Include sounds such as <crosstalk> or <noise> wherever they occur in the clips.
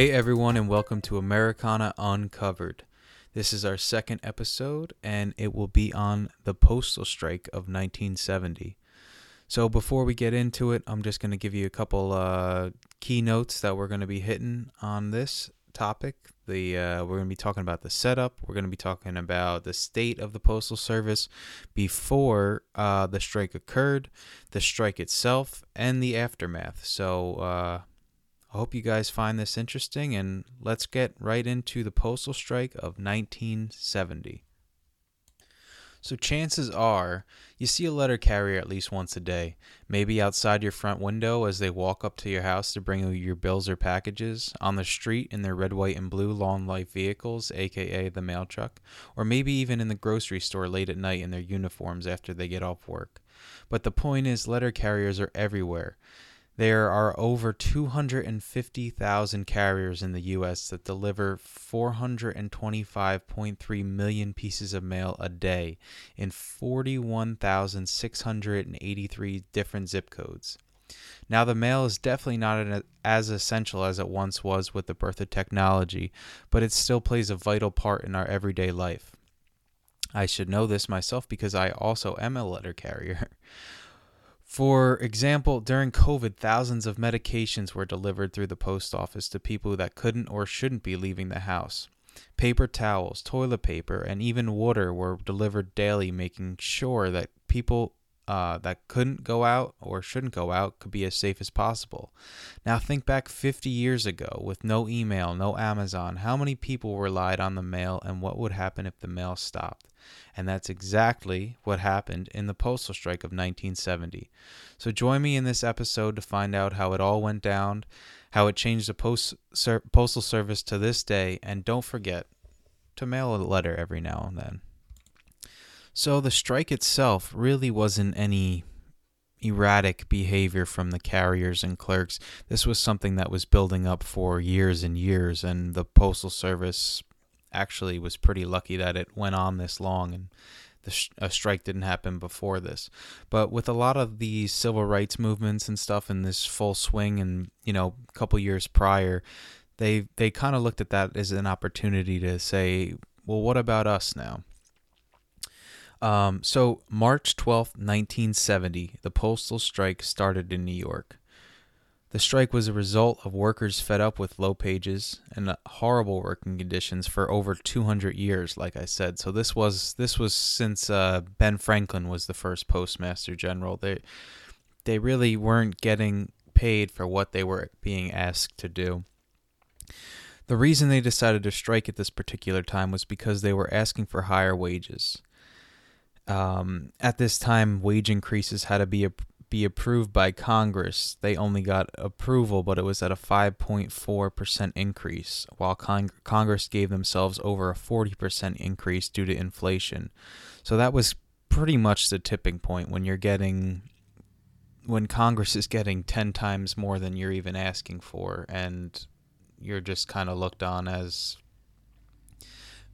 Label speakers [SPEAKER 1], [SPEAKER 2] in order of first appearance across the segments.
[SPEAKER 1] Hey everyone, and welcome to Americana Uncovered. This is our second episode, and it will be on the postal strike of 1970. So before we get into it, I'm just going to give you a couple uh, key notes that we're going to be hitting on this topic. The uh, we're going to be talking about the setup. We're going to be talking about the state of the postal service before uh, the strike occurred, the strike itself, and the aftermath. So uh, I hope you guys find this interesting, and let's get right into the postal strike of 1970. So, chances are you see a letter carrier at least once a day, maybe outside your front window as they walk up to your house to bring you your bills or packages, on the street in their red, white, and blue long life vehicles, aka the mail truck, or maybe even in the grocery store late at night in their uniforms after they get off work. But the point is, letter carriers are everywhere. There are over 250,000 carriers in the U.S. that deliver 425.3 million pieces of mail a day in 41,683 different zip codes. Now, the mail is definitely not as essential as it once was with the birth of technology, but it still plays a vital part in our everyday life. I should know this myself because I also am a letter carrier. <laughs> For example, during COVID, thousands of medications were delivered through the post office to people that couldn't or shouldn't be leaving the house. Paper towels, toilet paper, and even water were delivered daily, making sure that people uh, that couldn't go out or shouldn't go out could be as safe as possible. Now, think back 50 years ago with no email, no Amazon. How many people relied on the mail, and what would happen if the mail stopped? And that's exactly what happened in the postal strike of 1970. So, join me in this episode to find out how it all went down, how it changed the post, ser- postal service to this day, and don't forget to mail a letter every now and then. So the strike itself really wasn't any erratic behavior from the carriers and clerks. This was something that was building up for years and years, and the Postal Service actually was pretty lucky that it went on this long and the sh- a strike didn't happen before this. But with a lot of the civil rights movements and stuff in this full swing and, you know, a couple years prior, they they kind of looked at that as an opportunity to say, well, what about us now? Um, so, March 12th, 1970, the postal strike started in New York. The strike was a result of workers fed up with low wages and horrible working conditions for over 200 years, like I said. So this was this was since uh, Ben Franklin was the first postmaster general. They they really weren't getting paid for what they were being asked to do. The reason they decided to strike at this particular time was because they were asking for higher wages. Um, at this time, wage increases had to be a, be approved by Congress. They only got approval, but it was at a 5.4% increase, while Cong- Congress gave themselves over a 40% increase due to inflation. So that was pretty much the tipping point when you're getting when Congress is getting 10 times more than you're even asking for and you're just kind of looked on as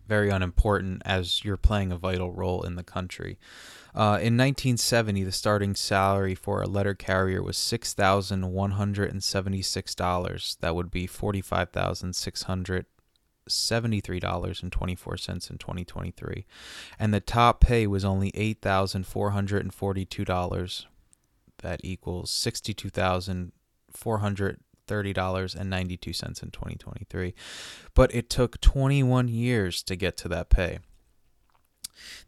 [SPEAKER 1] very unimportant as you're playing a vital role in the country. Uh, in 1970, the starting salary for a letter carrier was six thousand one hundred and seventy-six dollars. That would be forty-five thousand six hundred seventy-three dollars and twenty-four cents in 2023, and the top pay was only eight thousand four hundred and forty-two dollars. That equals sixty-two thousand four hundred $30.92 in 2023. But it took 21 years to get to that pay.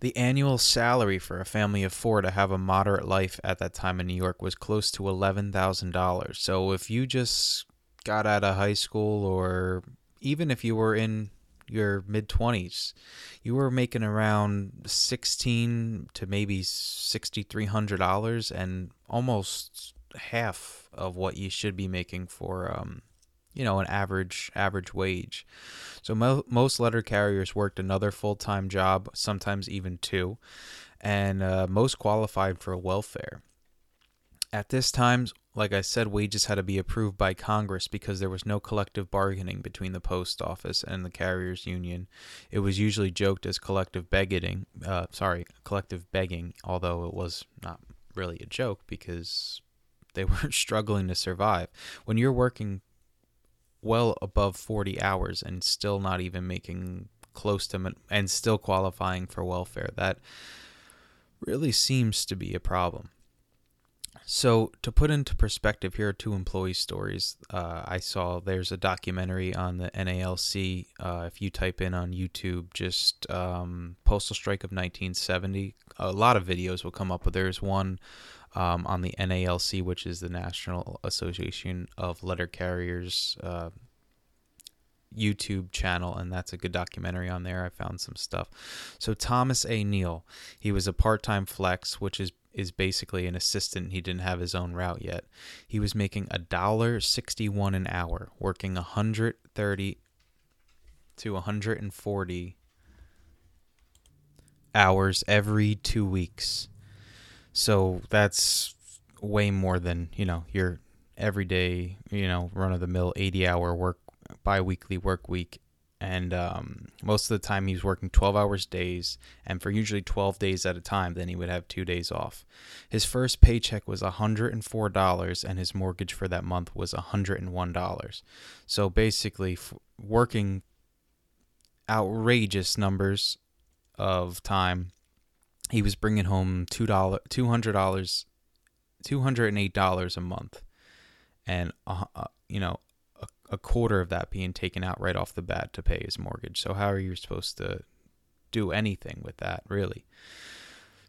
[SPEAKER 1] The annual salary for a family of four to have a moderate life at that time in New York was close to $11,000. So if you just got out of high school or even if you were in your mid 20s you were making around 16 to maybe $6300 and almost half of what you should be making for um, you know an average average wage. So mo- most letter carriers worked another full-time job sometimes even two and uh, most qualified for welfare. At this time like i said wages had to be approved by congress because there was no collective bargaining between the post office and the carriers union. It was usually joked as collective begging uh, sorry collective begging although it was not really a joke because they <laughs> weren't struggling to survive. When you're working well above 40 hours and still not even making close to and still qualifying for welfare. That really seems to be a problem. So, to put into perspective, here are two employee stories. Uh, I saw there's a documentary on the NALC. Uh, if you type in on YouTube, just um, Postal Strike of 1970, a lot of videos will come up, but there's one um, on the NALC, which is the National Association of Letter Carriers. Uh, YouTube channel, and that's a good documentary on there. I found some stuff. So Thomas A. Neal, he was a part-time flex, which is is basically an assistant. He didn't have his own route yet. He was making a dollar sixty-one an hour, working hundred thirty to hundred and forty hours every two weeks. So that's way more than you know your everyday you know run of the mill eighty hour work bi-weekly work week. And um, most of the time he was working 12 hours days and for usually 12 days at a time then he would have two days off. His first paycheck was $104 and his mortgage for that month was $101 so basically f- working outrageous numbers of time he was bringing home $2 $200 $208 a month and uh, uh, you know a quarter of that being taken out right off the bat to pay his mortgage. So how are you supposed to do anything with that, really?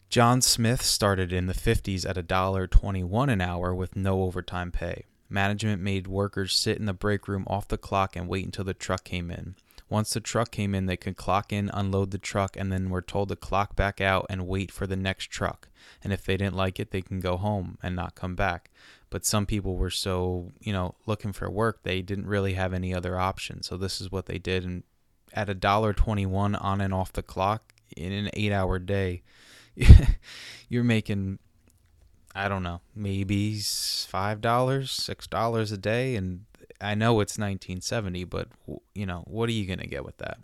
[SPEAKER 1] John Smith started in the 50s at a dollar 21 an hour with no overtime pay. Management made workers sit in the break room off the clock and wait until the truck came in. Once the truck came in, they could clock in, unload the truck, and then were told to clock back out and wait for the next truck. And if they didn't like it, they can go home and not come back. But some people were so you know looking for work they didn't really have any other option so this is what they did. And at a dollar 21 on and off the clock in an 8 hour day <laughs> you're making i don't know maybe $5 $6 a day. And i know it's 1970 but you know what are you going to get with that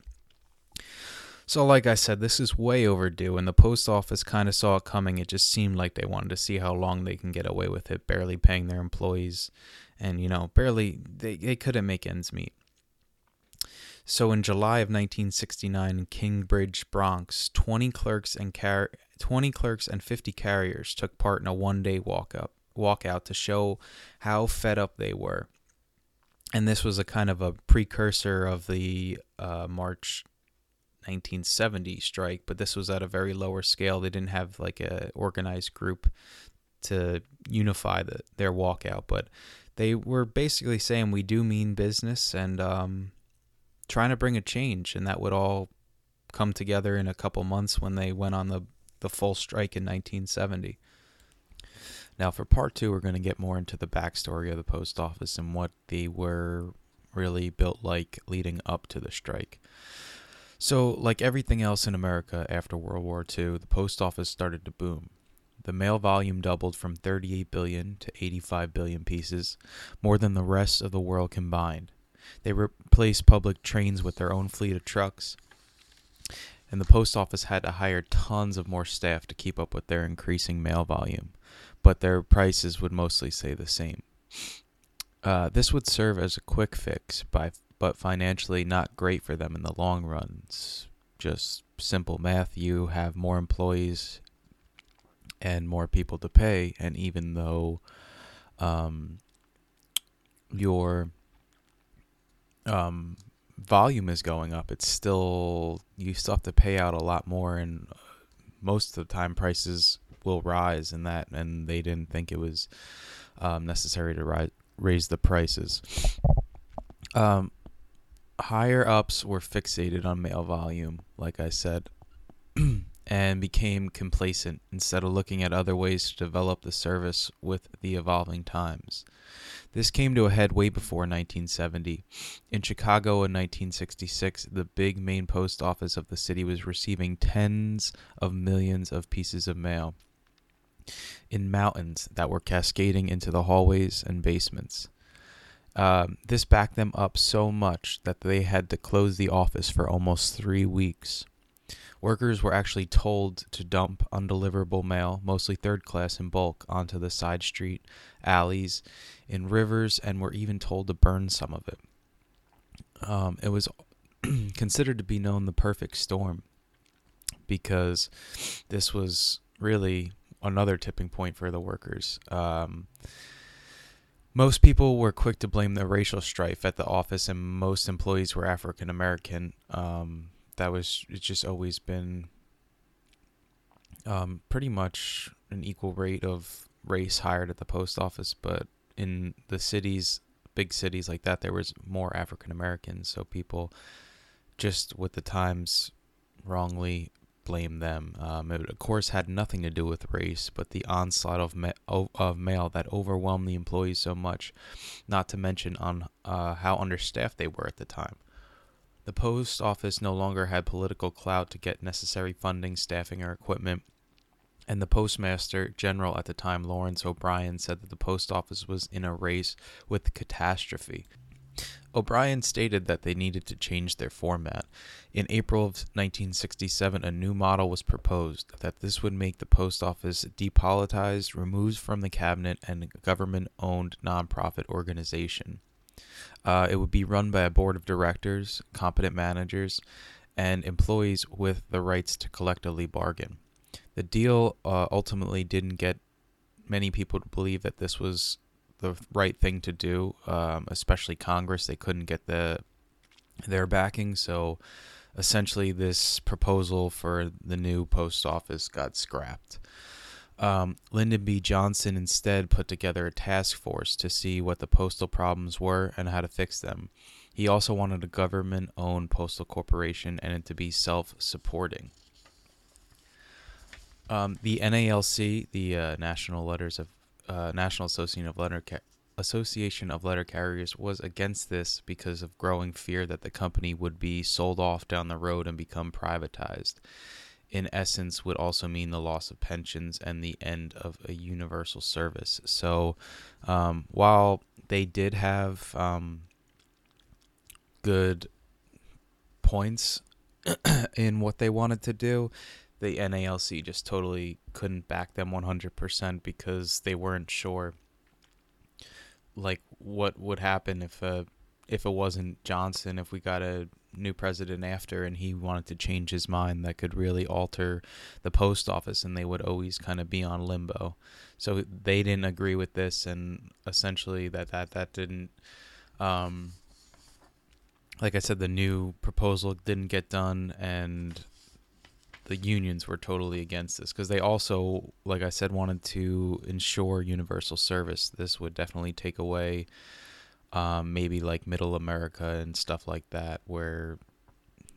[SPEAKER 1] so, like I said, this is way overdue, and the post office kind of saw it coming. It just seemed like they wanted to see how long they can get away with it, barely paying their employees, and you know, barely they, they couldn't make ends meet. So, in July of 1969, in Kingsbridge, Bronx, 20 clerks and car- 20 clerks and 50 carriers took part in a one-day walk-up walkout to show how fed up they were. And this was a kind of a precursor of the uh, March 1970 strike, but this was at a very lower scale. They didn't have like a organized group to unify the, their walkout, but they were basically saying we do mean business and um, trying to bring a change, and that would all come together in a couple months when they went on the the full strike in 1970. Now, for part two, we're going to get more into the backstory of the post office and what they were really built like leading up to the strike. So, like everything else in America after World War II, the post office started to boom. The mail volume doubled from 38 billion to 85 billion pieces, more than the rest of the world combined. They replaced public trains with their own fleet of trucks, and the post office had to hire tons of more staff to keep up with their increasing mail volume, but their prices would mostly stay the same. Uh, this would serve as a quick fix by but financially not great for them in the long run. It's just simple math. You have more employees and more people to pay, and even though um, your um, volume is going up, it's still you still have to pay out a lot more, and most of the time prices will rise in that, and they didn't think it was um, necessary to rise, raise the prices. Um, higher ups were fixated on mail volume, like I said, <clears throat> and became complacent instead of looking at other ways to develop the service with the evolving times. This came to a head way before 1970. In Chicago in 1966, the big main post office of the city was receiving tens of millions of pieces of mail in mountains that were cascading into the hallways and basements. Um, this backed them up so much that they had to close the office for almost three weeks. Workers were actually told to dump undeliverable mail, mostly third class in bulk, onto the side street alleys in rivers and were even told to burn some of it. Um, it was <clears throat> considered to be known the perfect storm because this was really another tipping point for the workers. Um, most people were quick to blame the racial strife at the office, and most employees were African American. Um, that was it's just always been um, pretty much an equal rate of race hired at the post office, but in the cities, big cities like that, there was more African Americans. So people, just with the times, wrongly blame them. Um, it of course had nothing to do with race, but the onslaught of ma- of mail that overwhelmed the employees so much, not to mention on uh, how understaffed they were at the time. The post office no longer had political clout to get necessary funding, staffing, or equipment. And the postmaster general at the time, Lawrence O'Brien, said that the post office was in a race with catastrophe. O'Brien stated that they needed to change their format. In April of 1967, a new model was proposed that this would make the post office depolitized, removed from the cabinet, and a government owned nonprofit organization. Uh, it would be run by a board of directors, competent managers, and employees with the rights to collectively bargain. The deal uh, ultimately didn't get many people to believe that this was the right thing to do, um, especially Congress. They couldn't get the their backing, so essentially this proposal for the new post office got scrapped. Um, Lyndon B. Johnson instead put together a task force to see what the postal problems were and how to fix them. He also wanted a government owned postal corporation and it to be self supporting. Um, the NALC, the uh, National Letters of uh, National Association of Letter Ca- Association of Letter Carriers was against this because of growing fear that the company would be sold off down the road and become privatized. In essence, would also mean the loss of pensions and the end of a universal service. So, um, while they did have um, good points <clears throat> in what they wanted to do, the NALC just totally couldn't back them 100% because they weren't sure like what would happen if uh if it wasn't Johnson if we got a new president after and he wanted to change his mind that could really alter the post office and they would always kind of be on limbo. So they didn't agree with this and essentially that that that didn't um like I said the new proposal didn't get done and the unions were totally against this because they also, like I said, wanted to ensure universal service. This would definitely take away um, maybe like middle America and stuff like that, where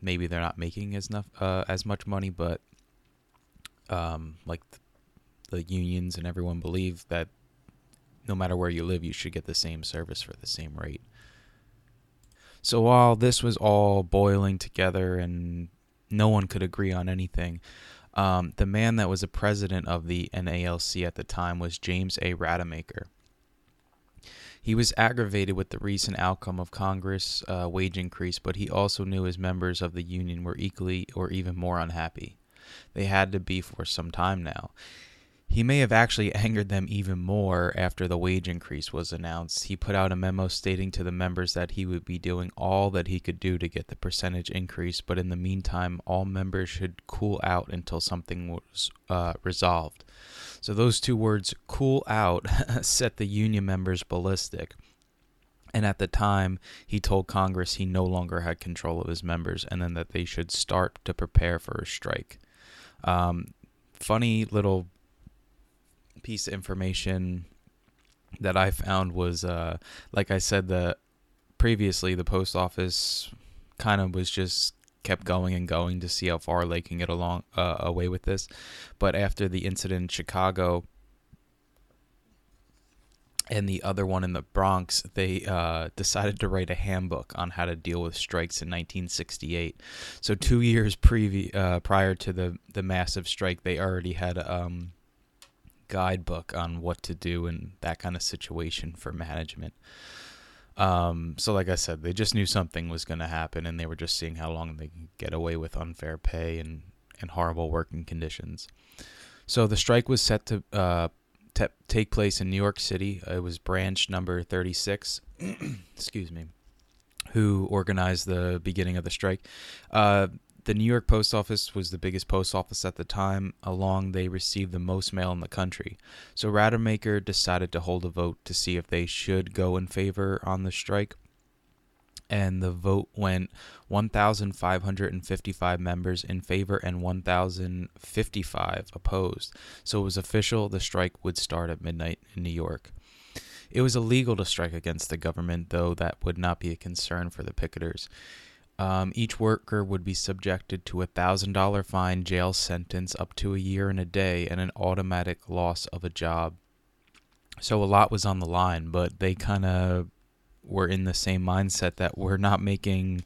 [SPEAKER 1] maybe they're not making as enough uh, as much money, but um, like the, the unions and everyone believe that no matter where you live, you should get the same service for the same rate. So while this was all boiling together and no one could agree on anything. Um, the man that was the president of the NALC at the time was James A. Rademacher. He was aggravated with the recent outcome of Congress' uh, wage increase, but he also knew his members of the union were equally or even more unhappy. They had to be for some time now. He may have actually angered them even more after the wage increase was announced. He put out a memo stating to the members that he would be doing all that he could do to get the percentage increase, but in the meantime, all members should cool out until something was uh, resolved. So, those two words, cool out, <laughs> set the union members ballistic. And at the time, he told Congress he no longer had control of his members and then that they should start to prepare for a strike. Um, funny little piece of information that I found was, uh, like I said, the previously the post office kind of was just kept going and going to see how far they can get along uh, away with this. But after the incident in Chicago and the other one in the Bronx, they uh, decided to write a handbook on how to deal with strikes in 1968. So two years previ- uh, prior to the the massive strike, they already had um, guidebook on what to do in that kind of situation for management. Um, so, like I said, they just knew something was going to happen, and they were just seeing how long they could get away with unfair pay and, and horrible working conditions. So, the strike was set to uh, t- take place in New York City. It was branch number 36. <clears throat> Excuse me. who organized the beginning of the strike. Uh, the New York Post Office was the biggest post office at the time. Along, they received the most mail in the country. So Rademacher decided to hold a vote to see if they should go in favor on the strike. And the vote went 1,555 members in favor and 1,055 opposed. So it was official the strike would start at midnight in New York. It was illegal to strike against the government, though that would not be a concern for the picketers. Um, each worker would be subjected to a thousand dollar fine, jail sentence, up to a year and a day, and an automatic loss of a job. So a lot was on the line, but they kind of were in the same mindset that we're not making,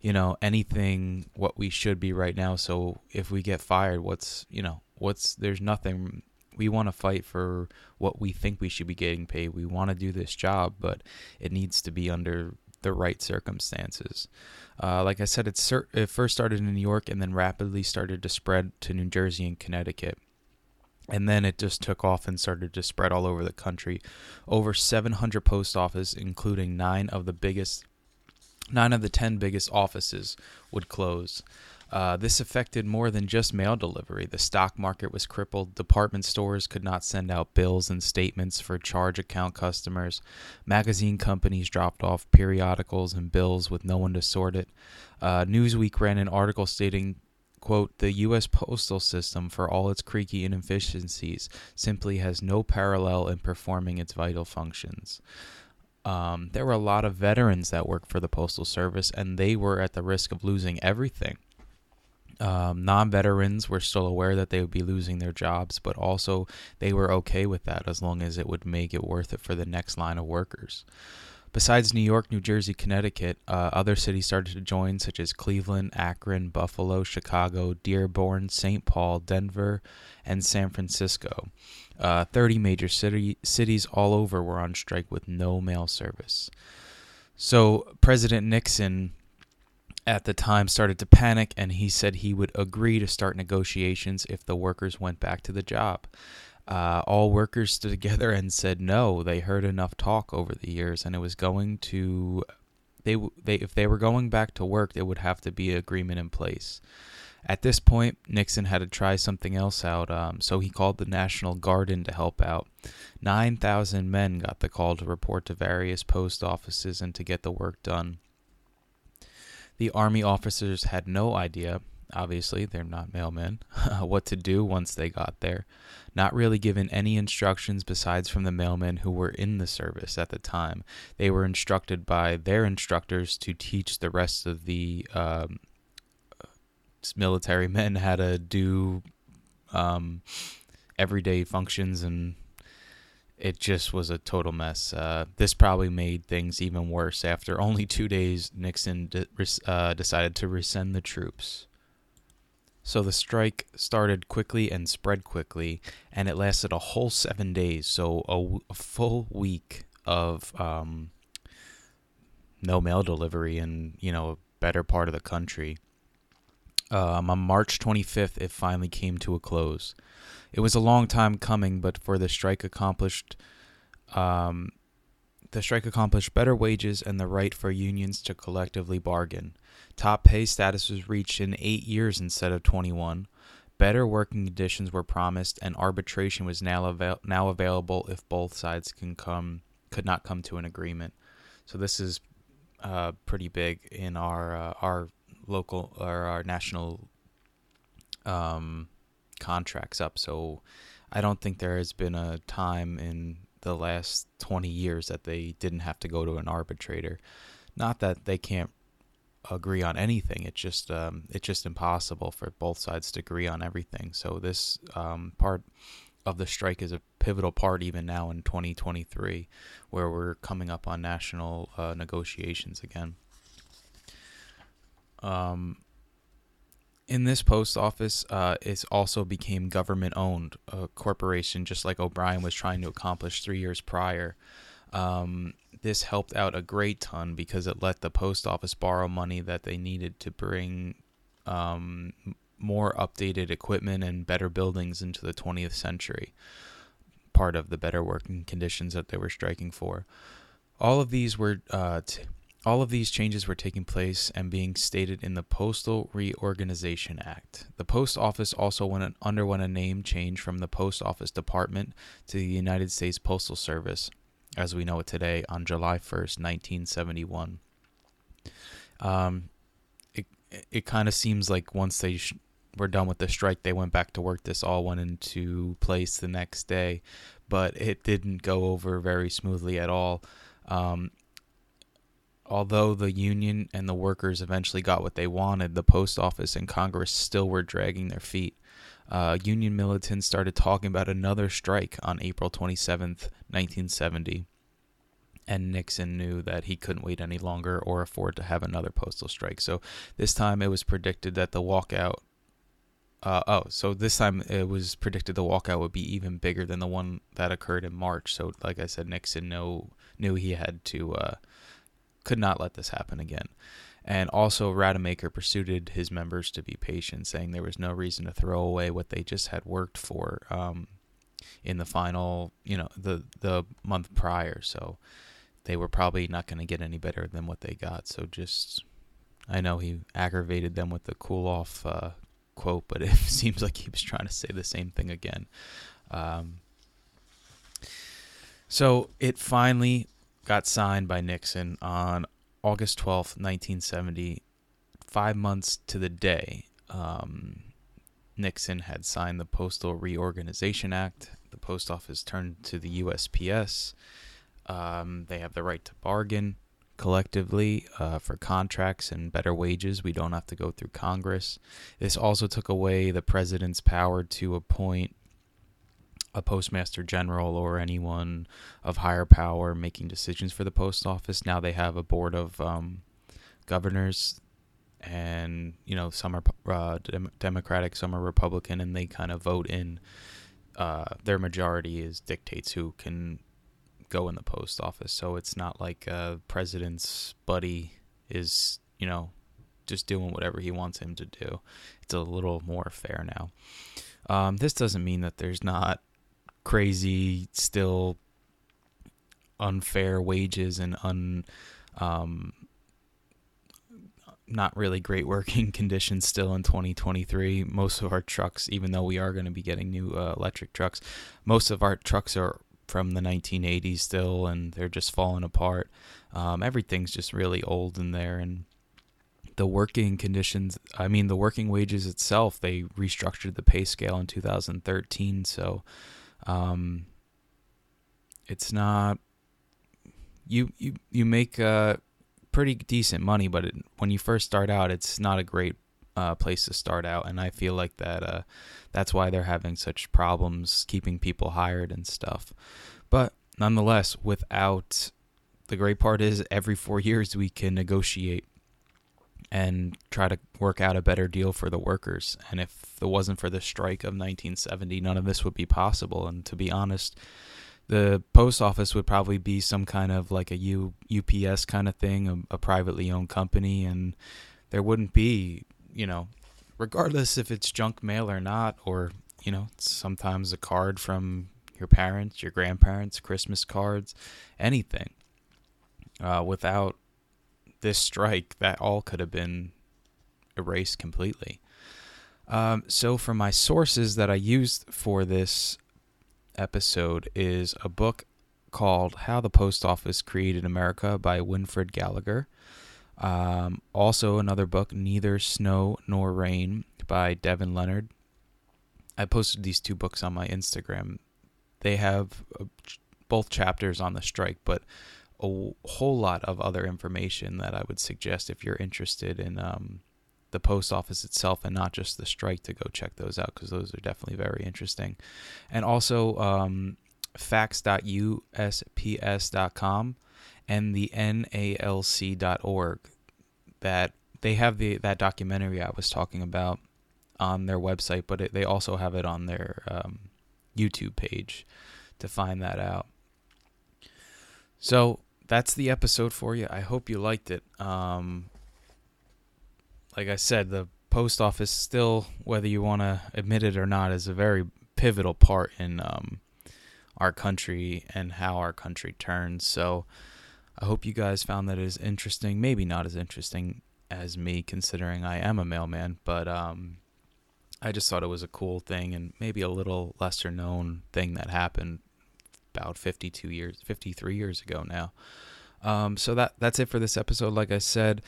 [SPEAKER 1] you know, anything what we should be right now. So if we get fired, what's you know, what's there's nothing. We want to fight for what we think we should be getting paid. We want to do this job, but it needs to be under the right circumstances. Uh, like I said, it, it first started in New York and then rapidly started to spread to New Jersey and Connecticut. And then it just took off and started to spread all over the country. Over 700 post offices, including nine of the biggest, nine of the 10 biggest offices, would close. Uh, this affected more than just mail delivery. The stock market was crippled. Department stores could not send out bills and statements for charge account customers. Magazine companies dropped off periodicals and bills with no one to sort it. Uh, Newsweek ran an article stating, quote, the U.S. postal system, for all its creaky inefficiencies, simply has no parallel in performing its vital functions. Um, there were a lot of veterans that worked for the Postal Service, and they were at the risk of losing everything. Um, non veterans were still aware that they would be losing their jobs, but also they were okay with that as long as it would make it worth it for the next line of workers. Besides New York, New Jersey, Connecticut, uh, other cities started to join, such as Cleveland, Akron, Buffalo, Chicago, Dearborn, St. Paul, Denver, and San Francisco. Uh, 30 major city, cities all over were on strike with no mail service. So President Nixon at the time started to panic and he said he would agree to start negotiations if the workers went back to the job. Uh, all workers stood together and said no. They heard enough talk over the years, and it was going to they they if they were going back to work, there would have to be an agreement in place. At this point, Nixon had to try something else out, um, so he called the National Guard in to help out. 9,000 men got the call to report to various post offices and to get the work done. The Army officers had no idea, obviously, they're not mailmen, <laughs> what to do once they got there. Not really given any instructions besides from the mailmen who were in the service at the time. They were instructed by their instructors to teach the rest of the um, military <laughs> men how to do um, everyday functions and it just was a total mess. Uh, this probably made things even worse. After only two days, Nixon de- uh, decided to rescind the troops. So the strike started quickly and spread quickly, and it lasted a whole seven days. So a, w- a full week of um, no mail delivery in you know a better part of the country. Um, on March 25th, it finally came to a close. It was a long time coming, but for the strike accomplished, um, the strike accomplished better wages and the right for unions to collectively bargain. Top pay status was reached in eight years instead of 21. Better working conditions were promised, and arbitration was now avail- now available if both sides can come could not come to an agreement. So this is uh, pretty big in our uh, our local or our national um, contracts up. So I don't think there has been a time in the last 20 years that they didn't have to go to an arbitrator. Not that they can't agree on anything. It's just um, it's just impossible for both sides to agree on everything. So this um, part of the strike is a pivotal part even now in 2023, where we're coming up on national uh, negotiations again. Um, in this post office, uh, it also became government owned, a corporation, just like O'Brien was trying to accomplish three years prior. Um, this helped out a great ton because it let the post office borrow money that they needed to bring um, more updated equipment and better buildings into the 20th century. Part of the better working conditions that they were striking for. All of these were uh, t- all of these changes were taking place and being stated in the Postal Reorganization Act. The post office also went, underwent a name change from the Post Office Department to the United States Postal Service, as we know it today, on July 1st, 1971. Um, it it kind of seems like once they sh- were done with the strike, they went back to work. This all went into place the next day, but it didn't go over very smoothly at all. Um, although the union and the workers eventually got what they wanted, the post office and Congress still were dragging their feet. Uh, union militants started talking about another strike on April 27th, 1970. And Nixon knew that he couldn't wait any longer or afford to have another postal strike. So this time it was predicted that the walkout. Uh, oh, so this time it was predicted the walkout would be even bigger than the one that occurred in March. So, like I said, Nixon know, knew he had to uh, could not let this happen again. And also, Rademacher pursued his members to be patient, saying there was no reason to throw away what they just had worked for um, in the final, you know, the the month prior. So they were probably not going to get any better than what they got. So just, I know he aggravated them with the cool off uh, quote, but <laughs> it seems like he was trying to say the same thing again. Um, so it finally got signed by Nixon on August 12th, 1970, five months to the day. Um, Nixon had signed the Postal Reorganization Act. The post office turned to the USPS. Um, they have the right to bargain collectively uh, for contracts and better wages. We don't have to go through Congress. This also took away the president's power to appoint a postmaster general or anyone of higher power making decisions for the post office. Now they have a board of um, governors, and you know some are uh, dem- Democratic, some are Republican, and they kind of vote in. Uh, their majority is dictates who can go in the post office. So it's not like a president's buddy is you know just doing whatever he wants him to do. It's a little more fair now. Um, this doesn't mean that there's not crazy, still unfair wages and un, um, not really great <laughs> working conditions still in 2023. Most of our trucks, even though we are going to be getting new uh, electric trucks, most of our trucks are from the 1980s still, and they're just falling apart. Um, everything's just really old in there, and the working conditions. I mean, the working wages itself. They restructured the pay scale in 2013, so um, it's not you you you make uh, pretty decent money, but it, when you first start out, it's not a great uh, place to start out, and I feel like that uh, that's why they're having such problems keeping people hired and stuff. But nonetheless, without the great part is every four years we can negotiate and try to work out a better deal for the workers. And if it wasn't for the strike of 1970, none of this would be possible. And to be honest, the post office would probably be some kind of like a U, UPS kind of thing, a, a privately owned company, and there wouldn't be, you know, regardless if it's junk mail or not, or you know, sometimes a card from your parents, your grandparents, Christmas cards, anything. Uh, without this strike, that all could have been erased completely. Um, so, for my sources that I used for this episode is a book called How the Post Office Created America by Winifred Gallagher. Um, also, another book, Neither Snow Nor Rain by Devin Leonard. I posted these two books on my Instagram. They have uh, both chapters on the strike, but a whole lot of other information that I would suggest if you're interested in um, the post office itself and not just the strike to go check those out because those are definitely very interesting. And also um, facts.usps.com and the NALC.org that they have the that documentary I was talking about on their website, but it, they also have it on their um, YouTube page to find that out. So that's the episode for you. I hope you liked it. Um, like I said, the post office still, whether you want to admit it or not, is a very pivotal part in um, our country and how our country turns. So I hope you guys found that as interesting. Maybe not as interesting as me, considering I am a mailman, but um, I just thought it was a cool thing and maybe a little lesser known thing that happened about 52 years, 53 years ago now. Um, so that that's it for this episode. Like I said,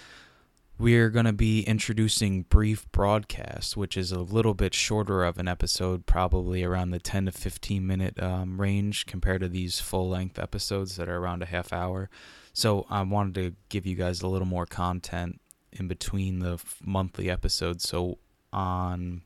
[SPEAKER 1] we're going to be introducing brief broadcast, which is a little bit shorter of an episode, probably around the 10 to 15 minute um, range compared to these full length episodes that are around a half hour. So I wanted to give you guys a little more content in between the monthly episodes. So on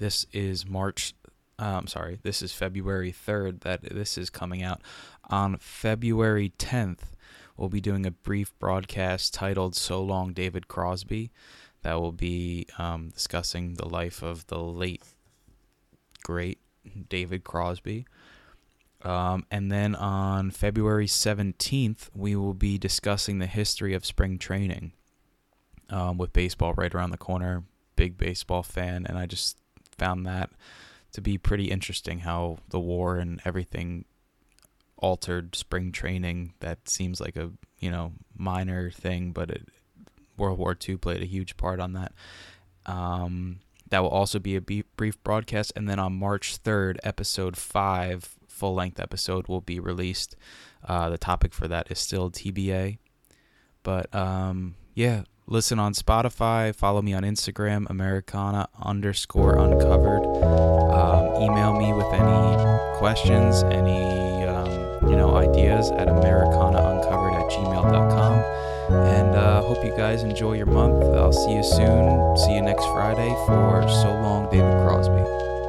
[SPEAKER 1] this is March. I'm sorry, this is February 3rd that this is coming out. On February 10th, we'll be doing a brief broadcast titled So Long, David Crosby. That will be um, discussing the life of the late, great David Crosby. Um, and then on February 17th, we will be discussing the history of spring training um, with baseball right around the corner. Big baseball fan, and I just found that to be pretty interesting how the war and everything altered spring training. That seems like a you know minor thing, but it, World War II played a huge part on that. Um, that will also be a brief broadcast, and then on March third, episode five, full length episode, will be released. Uh, the topic for that is still TBA, but um, yeah, listen on Spotify. Follow me on Instagram, Americana underscore uncovered. Um, email me with any questions, any you know, ideas at AmericanaUncovered at gmail.com. And uh, hope you guys enjoy your month. I'll see you soon. See you next Friday for So Long, David Crosby.